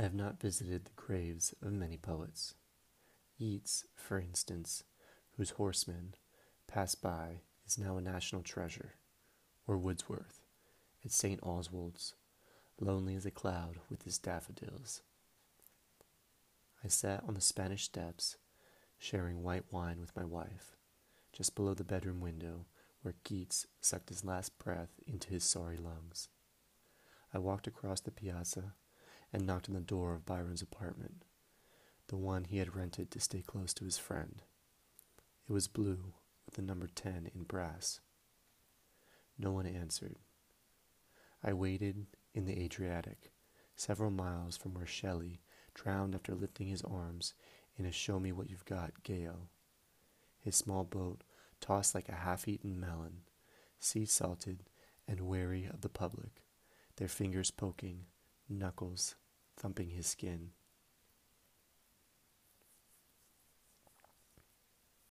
I have not visited the graves of many poets. Yeats, for instance, whose horseman passed by, is now a national treasure, or Wordsworth at St. Oswald's, lonely as a cloud with his daffodils. I sat on the Spanish steps, sharing white wine with my wife, just below the bedroom window where Keats sucked his last breath into his sorry lungs. I walked across the piazza and knocked on the door of Byron's apartment, the one he had rented to stay close to his friend. It was blue, with the number 10 in brass. No one answered. I waited in the Adriatic, several miles from where Shelley drowned after lifting his arms in a show me what you've got gale. His small boat tossed like a half eaten melon, sea salted and wary of the public, their fingers poking, knuckles thumping his skin.